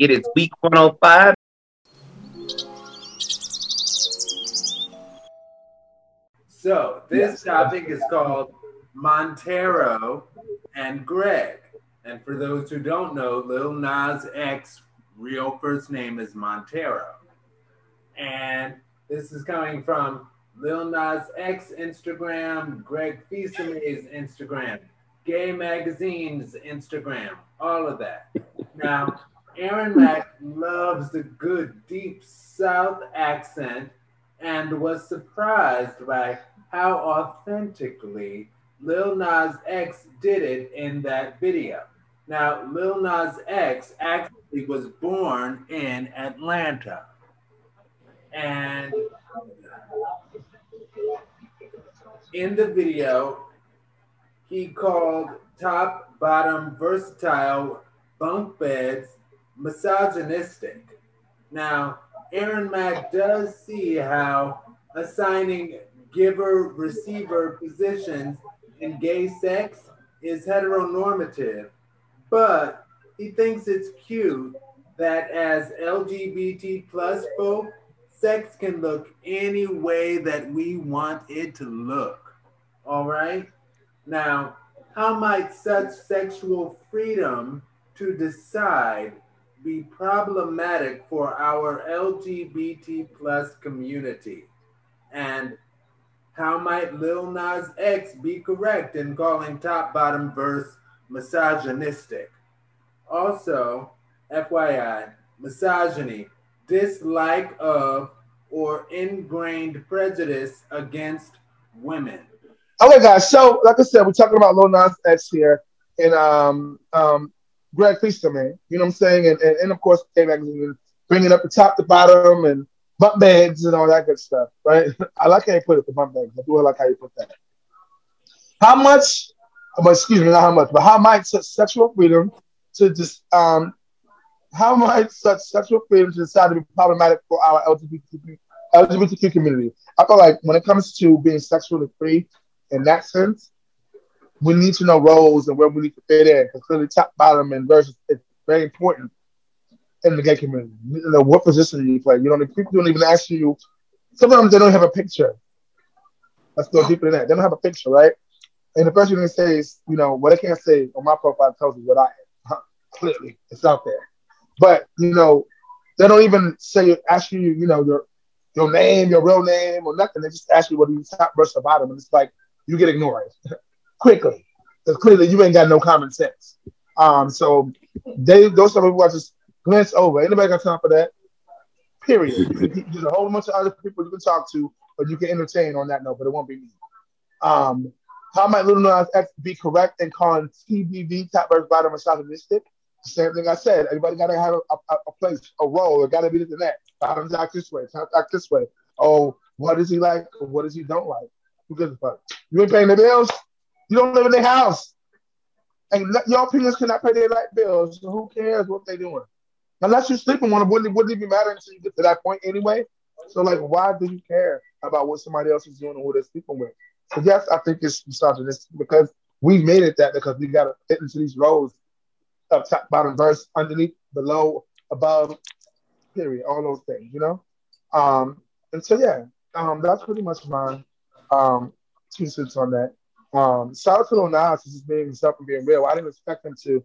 It is week 105. So this topic is called Montero and Greg. And for those who don't know, Lil Nas X real first name is Montero. And this is coming from Lil Nas X Instagram, Greg Fisame's Instagram, Gay Magazine's Instagram, all of that. Now, Aaron Mack loves the good deep South accent and was surprised by how authentically Lil Nas X did it in that video. Now, Lil Nas X actually was born in Atlanta. And in the video, he called top, bottom, versatile bunk beds misogynistic. Now, Aaron Mack does see how assigning giver receiver positions in gay sex is heteronormative, but he thinks it's cute that as LGBT plus folk, sex can look any way that we want it to look. All right? Now, how might such sexual freedom to decide be problematic for our LGBT plus community? And how might Lil Nas X be correct in calling top bottom verse misogynistic? Also, FYI, misogyny, dislike of or ingrained prejudice against women. Okay, guys. So, like I said, we're talking about Lil Nas X here, and um, um, Greg Feaster, man. You know what I'm saying? And, and, and of course, K Magazine bringing up the top to bottom and bump beds and all that good stuff, right? I like how you put it, the bump beds. I do like how you put that. How much, oh, excuse me, not how much, but how might such sexual freedom to just, um, how might such sexual freedom to decide to be problematic for our LGBTQ, LGBTQ community? I feel like when it comes to being sexually free in that sense, we need to know roles and where we need to fit in. Because clearly, top, bottom, and versus is very important in the gay community. You know, what position do you play? You don't people don't even ask you. Sometimes they don't have a picture. Let's go deeper than that. They don't have a picture, right? And the first thing they say is, you know, what I can't say on my profile tells you what I am. Clearly, it's out there. But you know, they don't even say ask you, you know, your your name, your real name, or nothing. They just ask you what you top versus bottom, and it's like you get ignored quickly because clearly you ain't got no common sense. Um, so they those are people I just glance over. Anybody got time for that? Period. There's a whole bunch of other people you can talk to, or you can entertain on that note, but it won't be me. Um, how might Little Nas X be correct in calling TBV top versus bottom misogynistic? Same thing I said. Everybody got to have a, a, a, place, a role. It got to be this and that. Bottoms act this way. Top act this way. Oh, what does he like? Or what does he don't like? Who gives a fuck? You ain't paying the bills. You don't live in their house. And your opinions cannot pay their light bills. So who cares what they're doing? Unless you're sleeping with them, wouldn't, wouldn't even matter until you get to that point anyway. So, like, why do you care about what somebody else is doing and who they're sleeping with? So, yes, I think it's misogynistic because we made it that because we got to fit into these roles of top, bottom, verse, underneath, below, above, period, all those things, you know? Um, and so, yeah, um, that's pretty much my um, two cents on that. Um, shout out to Lil Nas just being himself and being real. I didn't expect him to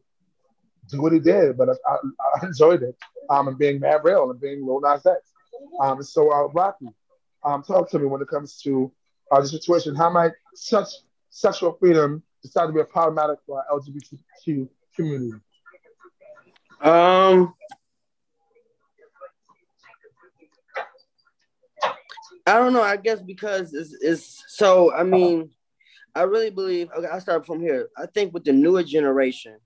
do what he did, but I, I, I enjoyed it. Um, and being mad real and being Lil Nas X. Um, so uh, Rocky, um, talk to me when it comes to uh, the situation. How might such sexual freedom decide to be a problematic for our LGBTQ community? Um, I don't know. I guess because it's, it's so. I mean, I really believe. Okay, I'll start from here. I think with the newer generation,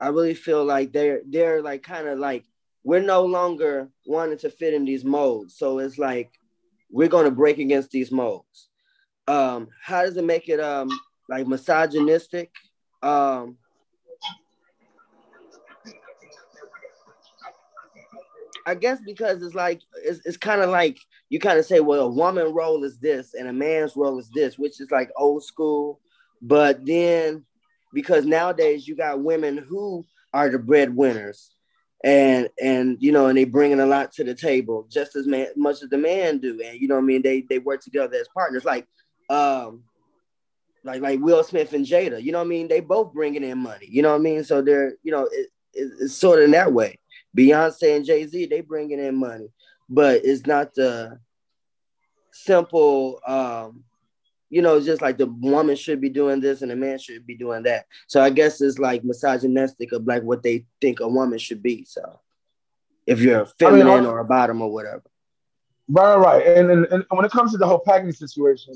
I really feel like they're they're like kind of like we're no longer wanting to fit in these molds. So it's like we're going to break against these molds. Um, how does it make it um like misogynistic? Um, I guess because it's like it's, it's kind of like you kind of say, well, a woman role is this and a man's role is this, which is like old school. But then because nowadays you got women who are the breadwinners, and and you know, and they bringing a lot to the table, just as man, much as the man do, and you know, what I mean, they they work together as partners, like um, like like Will Smith and Jada, you know, what I mean, they both bringing in money, you know, what I mean, so they're you know, it, it, it's sort of in that way. Beyonce and Jay Z, they bringing in money, but it's not the simple um you know, just like the woman should be doing this and the man should be doing that. So I guess it's like misogynistic of like what they think a woman should be. So if you're a feminine I mean, or a bottom or whatever. Right, right. And, and, and when it comes to the whole packing situation,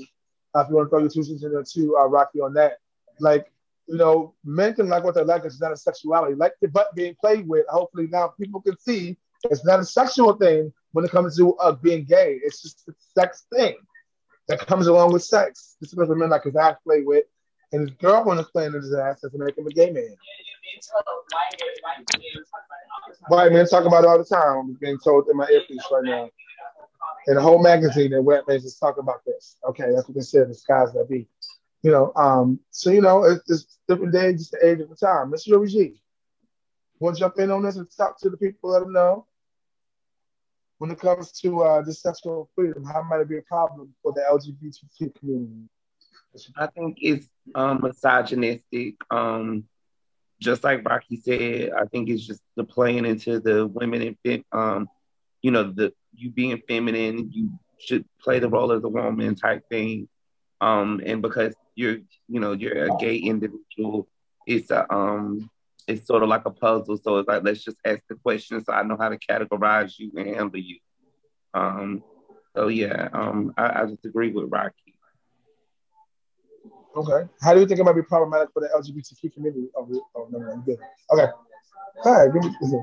uh, if you want to throw your two cents in there too, uh, Rocky, on that, like, you know, men can like what they like. It's not a sexuality. Like the butt being played with. Hopefully now people can see it's not a sexual thing when it comes to uh, being gay. It's just a sex thing that comes along with sex. This is what men like his ass play with, and his girlfriend is playing in his ass to make him a gay man. White men talk about it all the time. I'm getting told in my earpiece right now. In the whole magazine, that white men just talk about this. Okay, that's what they said. The skies that be. You know, um, so you know, it's just different day, just the age of the time. Mr. Reggie, want to jump in on this and talk to the people, let them know when it comes to uh, this sexual freedom, how might it be a problem for the LGBTQ community? I think it's um, misogynistic. Um, just like Rocky said, I think it's just the playing into the women and um, you know, the you being feminine, you should play the role of the woman type thing. Um, and because you're, you know, you're a gay individual, it's a um, it's sort of like a puzzle. So it's like let's just ask the question so I know how to categorize you and handle you. Um, so yeah, um, I, I just agree with Rocky. Okay. How do you think it might be problematic for the LGBTQ community? Oh, oh no, no, good. Okay. All right. Give me,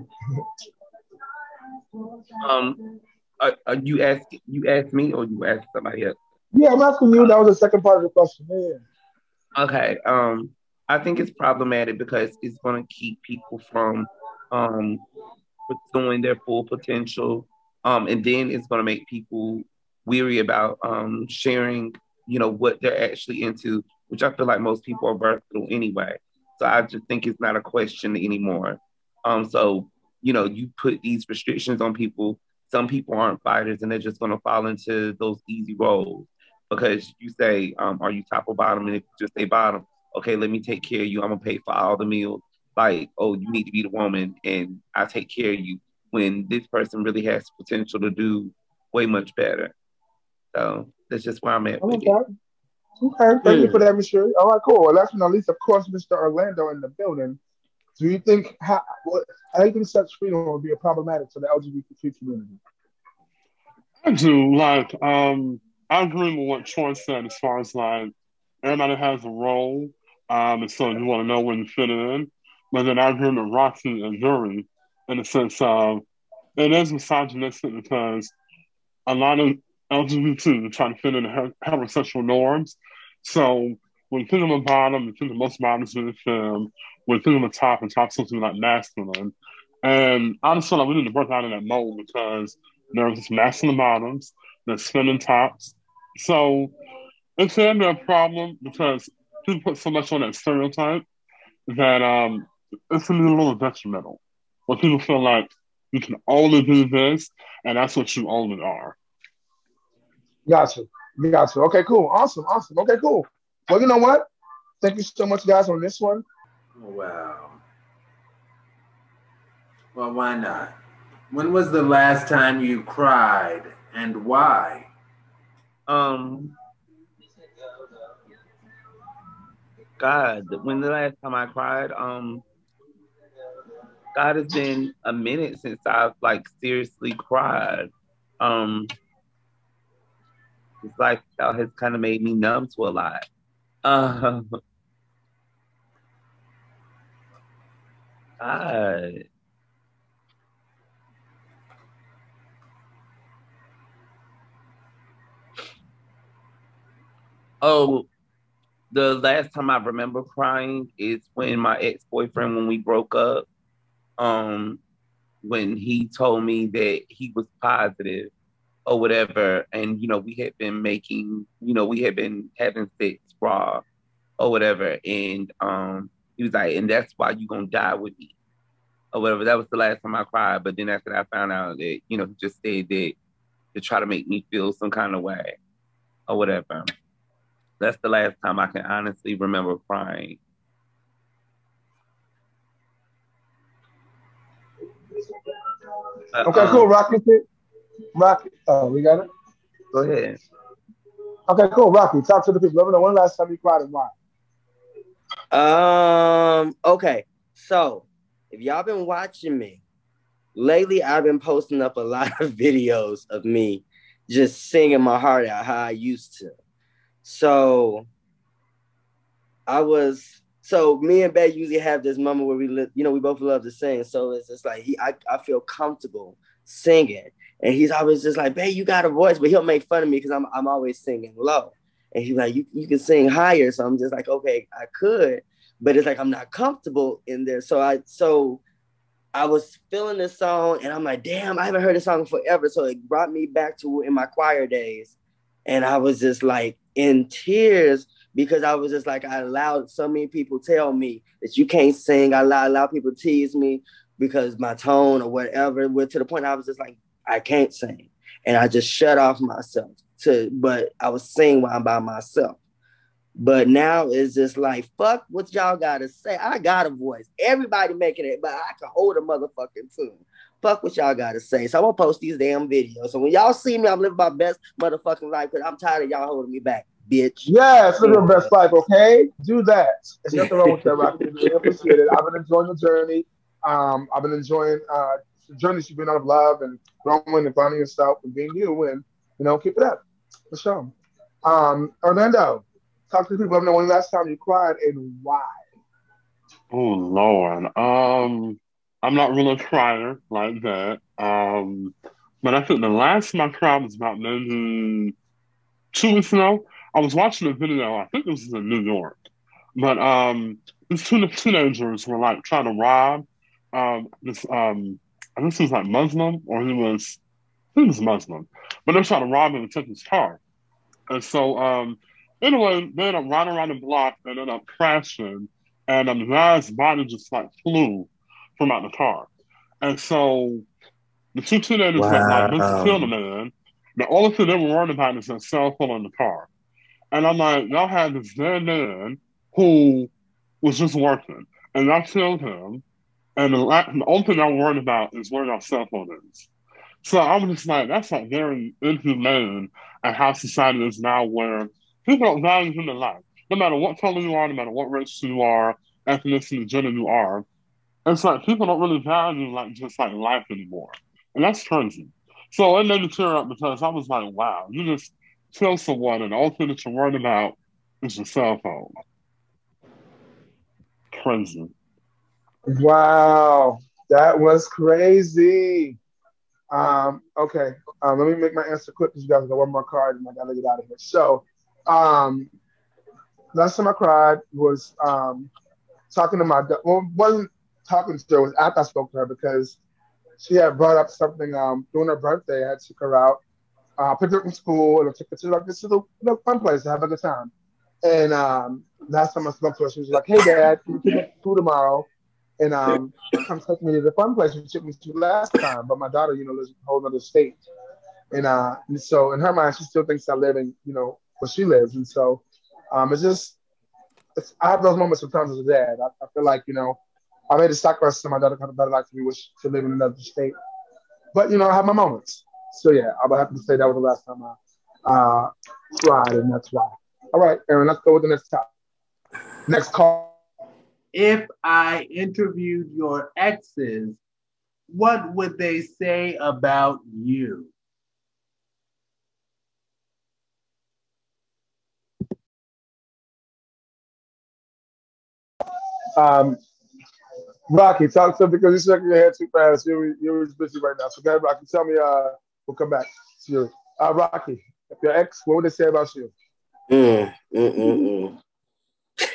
um, uh, uh, you ask you asked me or you asked somebody else? Yeah, I'm asking you. That was the second part of the question. Yeah. Okay. Um, I think it's problematic because it's going to keep people from um, pursuing their full potential. Um, and then it's going to make people weary about um, sharing, you know, what they're actually into, which I feel like most people are versatile anyway. So I just think it's not a question anymore. Um, so, you know, you put these restrictions on people. Some people aren't fighters and they're just going to fall into those easy roles because you say, um, are you top or bottom? And if you just say bottom, okay, let me take care of you. I'm gonna pay for all the meals. Like, oh, you need to be the woman, and I take care of you. When this person really has potential to do way much better. So that's just where I'm at. Okay. Okay, thank you for that, Mr. All right, cool. Well, last but not least, of course, Mr. Orlando in the building. Do you think how what how do you think such freedom would be a problematic to the LGBTQ community? I do. Like, um, I agree with what Troy said as far as like everybody has a role um, and so you want to know when to fit it in. But then I agree with Roxy and Jury in the sense of it is misogynistic because a lot of LGBT are trying to fit in heterosexual norms. So when think of a bottom, you think of most bottoms in the film. When think of a top, and top something like masculine. And I just feel like we need to break out of that mold because there's this masculine bottoms, there's spinning tops. So it can be a problem because people put so much on that stereotype that um, it's a little detrimental. Where people feel like you can only do this, and that's what you only are. Gotcha. Gotcha. Okay, cool. Awesome. Awesome. Okay, cool. Well, you know what? Thank you so much, guys, on this one. Wow. Well, why not? When was the last time you cried and why? Um, God, when the last time I cried, um, God has been a minute since I've like seriously cried. Um, this lifestyle has kind of made me numb to a lot. Um, God. Oh, the last time I remember crying is when my ex boyfriend, when we broke up, um, when he told me that he was positive or whatever, and you know we had been making, you know, we had been having sex raw or whatever, and um, he was like, and that's why you gonna die with me. or whatever. That was the last time I cried. But then after that, I found out that you know he just said that to try to make me feel some kind of way or whatever. That's the last time I can honestly remember crying. Uh, okay, um, cool. Rocky, Rocky. Oh, we got it. Go ahead. Okay, cool. Rocky, talk to the people. Let me know when last time you cried and why. Um. Okay. So, if y'all been watching me lately, I've been posting up a lot of videos of me just singing my heart out how I used to. So, I was. So me and Bay usually have this moment where we, li- you know, we both love to sing. So it's just like he, I, I feel comfortable singing. And he's always just like, babe, you got a voice, but he'll make fun of me because I'm I'm always singing low. And he's like, you, you can sing higher. So I'm just like, okay, I could, but it's like I'm not comfortable in there. So I so I was feeling this song and I'm like, damn, I haven't heard this song forever. So it brought me back to in my choir days. And I was just like in tears because I was just like, I allowed so many people tell me that you can't sing. I allow, allow people tease me because my tone or whatever. Went to the point I was just like, I can't sing. And I just shut off myself to, but I was singing while I'm by myself. But now it's just like, fuck what y'all gotta say. I got a voice. Everybody making it, but I can hold a motherfucking tune. Fuck what y'all gotta say. So I'm gonna post these damn videos. So when y'all see me, I'm living my best motherfucking life because I'm tired of y'all holding me back, bitch. Yes, live your best life, okay? Do that. There's nothing wrong with that, Rocky. I appreciate it. I've been enjoying the journey. Um, I've been enjoying uh, the journey you've been out of love and growing and finding yourself and being you and you know keep it up for sure. Um, Orlando, talk to people. Let me know when the last time you cried and why. Oh Lord, um, I'm not really a crier like that. Um, but I think the last time I cried was about maybe two weeks ago. I was watching a video. I think this was in New York, but um, these two teenagers were like trying to rob um, this um, I think he was like Muslim or he was he was Muslim, but they're trying to rob him and take his car. And so um, anyway, they end up around the block and end up crashing, and um, the guy's body just like flew from out the car. And so the two teenagers wow. that like killed the man. The only thing they were worried about is their cell phone in the car. And I'm like, y'all had this dead man who was just working, and y'all killed him and the, the only thing I'm worried about is where our cell phone is. So I'm just like, that's like very inhumane and how society is now where people don't value human life. No matter what color you are, no matter what race you are, ethnicity, gender you are. It's like people don't really value like just like life anymore. And that's crazy. So it made me tear up because I was like, wow, you just kill someone and thing that you're worried about is your cell phone. Crazy. Wow, that was crazy. Um, okay, um, let me make my answer quick because you guys got one more card and I gotta get out of here. So, um, last time I cried was um, talking to my well, wasn't talking to her was after I spoke to her because she had brought up something um during her birthday. I had took her out, uh, picked her up from school, and I took her to like this little fun place to have a good time. And um, last time I spoke to her, she was like, "Hey, Dad, can you pick school tomorrow?" And um, I'm taking me to the fun place you took me to last time. But my daughter, you know, lives in a whole other state. And, uh, and so in her mind, she still thinks I live in, you know, where she lives. And so um, it's just, it's, I have those moments sometimes as a dad. I, I feel like, you know, I made a sacrifice so my daughter had a better life to me, wish to live in another state. But, you know, I have my moments. So yeah, I would have to say that was the last time I uh, cried, and that's why. All right, Aaron, let's go with the next topic. Next call if I interviewed your exes, what would they say about you? Um, Rocky, talk to because you're shaking your head too fast. You're, you're busy right now. So go ahead, Rocky. Tell me, uh, we'll come back you. Uh, Rocky, your ex, what would they say about you? Mm, mm, mm, mm.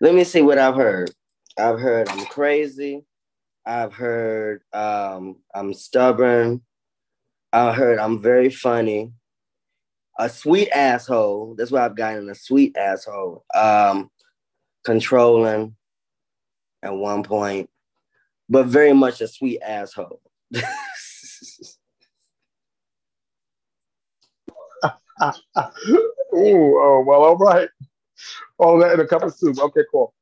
Let me see what I've heard. I've heard I'm crazy. I've heard um, I'm stubborn. I heard I'm very funny. A sweet asshole. That's what I've gotten a sweet asshole. Um, controlling at one point. but very much a sweet asshole. Ooh, oh, well, all right. All that in a cup of soup. Okay, cool.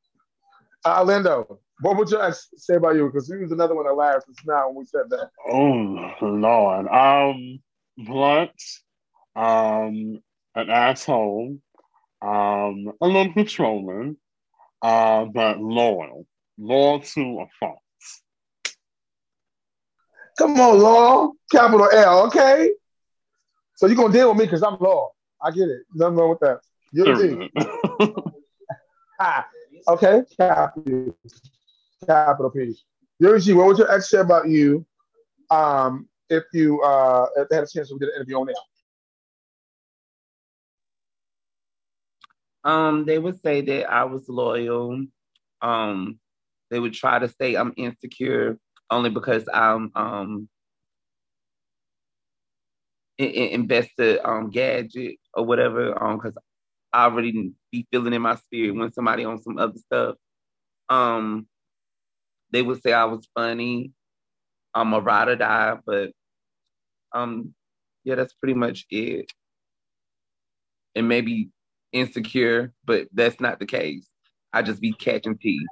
Uh, Lindo, what would you say about you? Because he was another one that laughed just now when we said that. Oh, Lord. Um, blunt, um, an asshole, um, a little controlling, uh, but loyal. Loyal to a fault. Come on, Law. Capital L, okay? So you're gonna deal with me because I'm Law. I get it. Nothing wrong with that. You're the ah, okay, capital, capital P. Yuri what would your ex say about you um, if you uh, if they had a chance to get an interview on there? Um, they would say that I was loyal. Um, they would try to say I'm insecure only because I'm um invested um gadget or whatever um because I already be feeling in my spirit when somebody on some other stuff. Um, they would say I was funny. I'm a ride or die, but um, yeah, that's pretty much it. And maybe insecure, but that's not the case. I just be catching teeth.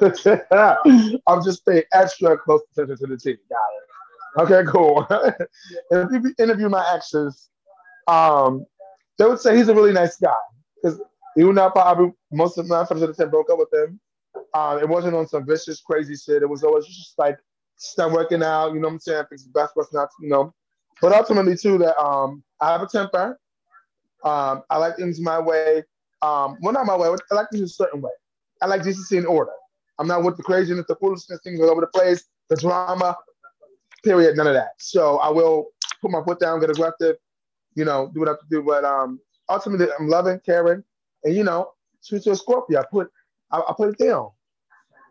I'm just paying extra close attention to the team. Got it. Okay, cool. if you interview my exes, um, they would say he's a really nice guy because though probably most of my friends at the time broke up with him, uh, it wasn't on some vicious, crazy shit. It was always just like start working out. You know what I'm saying? Best what's not, you know. But ultimately, too, that um, I have a temper. Um, I like things my way. Um, well, not my way. I like things a certain way. I like decency in order. I'm not with the craziness, the foolishness, things all over the place, the drama. Period. None of that. So I will put my foot down, get aggressive, you know, do what I have to do. But um, ultimately, I'm loving, caring, and you know, true to a Scorpio, I put I, I, put it down.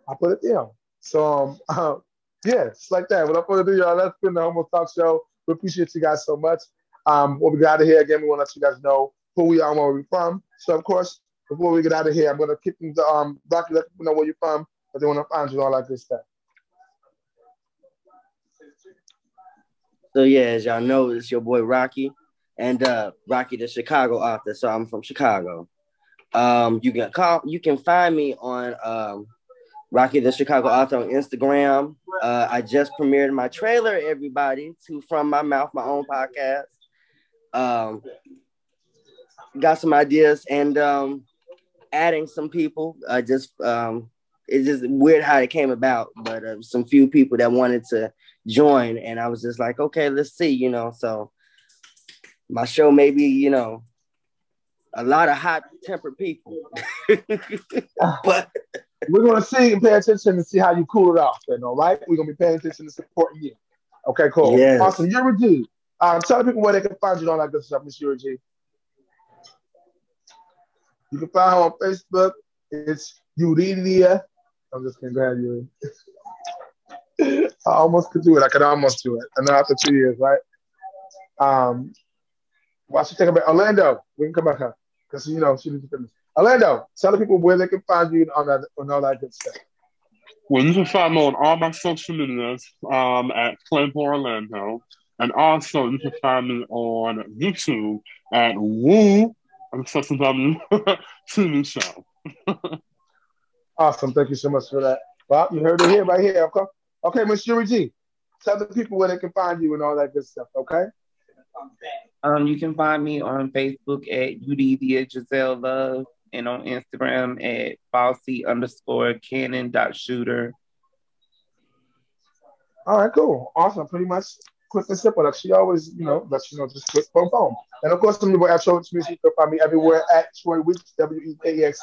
I put it down. So um, uh, yeah, it's like that. Without further ado, y'all, that's been the Homo Talk Show. We appreciate you guys so much. Um, when we get out of here again, we want to let you guys know who we are and where we're from. So of course, before we get out of here, I'm gonna kick into um Rocky, let people know where you're from, but they want to you all like this stuff. So yeah, as y'all know, it's your boy Rocky and uh, Rocky the Chicago author. So I'm from Chicago. Um, you can call, you can find me on um, Rocky the Chicago author on Instagram. Uh, I just premiered my trailer, everybody, to From My Mouth, my own podcast. Um, got some ideas and um, adding some people. I just um, it's just weird how it came about, but uh, some few people that wanted to join, and I was just like, okay, let's see, you know. So my show may be, you know, a lot of hot tempered people. but we're gonna see and pay attention and see how you cool it off. Then, all right? We're gonna be paying attention to supporting you. Okay, cool. Yes. Awesome. Yuri G. Um, tell people where they can find you and all that good stuff, Miss Yuri G. You can find her on Facebook. It's Euridia. I'm just kidding. Go ahead, Yuri. I almost could do it. I could almost do it. And know after two years, right? Um, why she take a break? Orlando, we can come back here because you know she needs to finish. Orlando, tell the people where they can find you on that on all that good stuff. Well, you can find me on all my social medias um, at Playboy Orlando, and also you can find me on YouTube at Woo. I'm such a W TV show. awesome, thank you so much for that. Well, you heard it here, right here. Okay, okay, Miss Yuri G, tell the people where they can find you and all that good stuff. Okay. Um, you can find me on Facebook at Udivia Giselle Love and on Instagram at Falsey underscore Cannon dot shooter. All right, cool, awesome. Pretty much quick and simple. Like she always, you know, lets you know just quick boom boom. And of course, I'm at Troy Music. You can find me everywhere at Troy Weekes, W E K E X,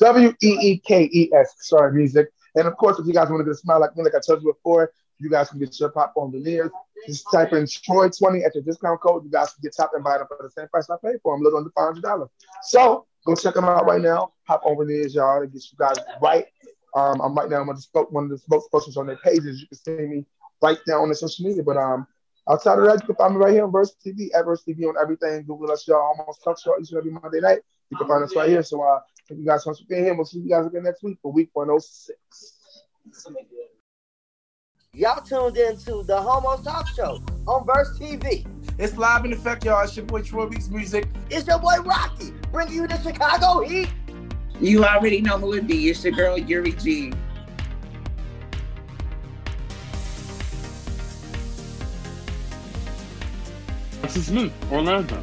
W E E K E S. Sorry, music. And of course, if you guys want to get a smile like me, like I told you before, you guys can get your popcorn veneers. Just type in Troy20 at your discount code. You guys can get top and bottom for the same price I paid for them, a little under $500. So go check them out right now. Hop over there, y'all, to get you guys right. Um, I'm right now, I'm one of the spokespersons on their pages. You can see me right down on the social media. But um, outside of that, you can find me right here on Verse TV, at Verse TV on everything. Google us, y'all. Almost talk show each and every Monday night. You can find us right here. So uh, thank you guys so much for being here. We'll see you guys again next week for week 106. Y'all tuned into the Homo Talk Show on Verse TV. It's live in effect, y'all. It's your boy Troy Beats Music. It's your boy Rocky, bringing you the Chicago Heat. You already know who it be. It's your girl Yuri G. This is me, Orlando.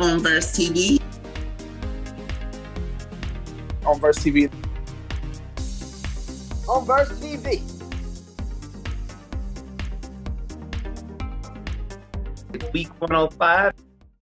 On Verse TV. On Verse TV. On Verse TV. Week 105.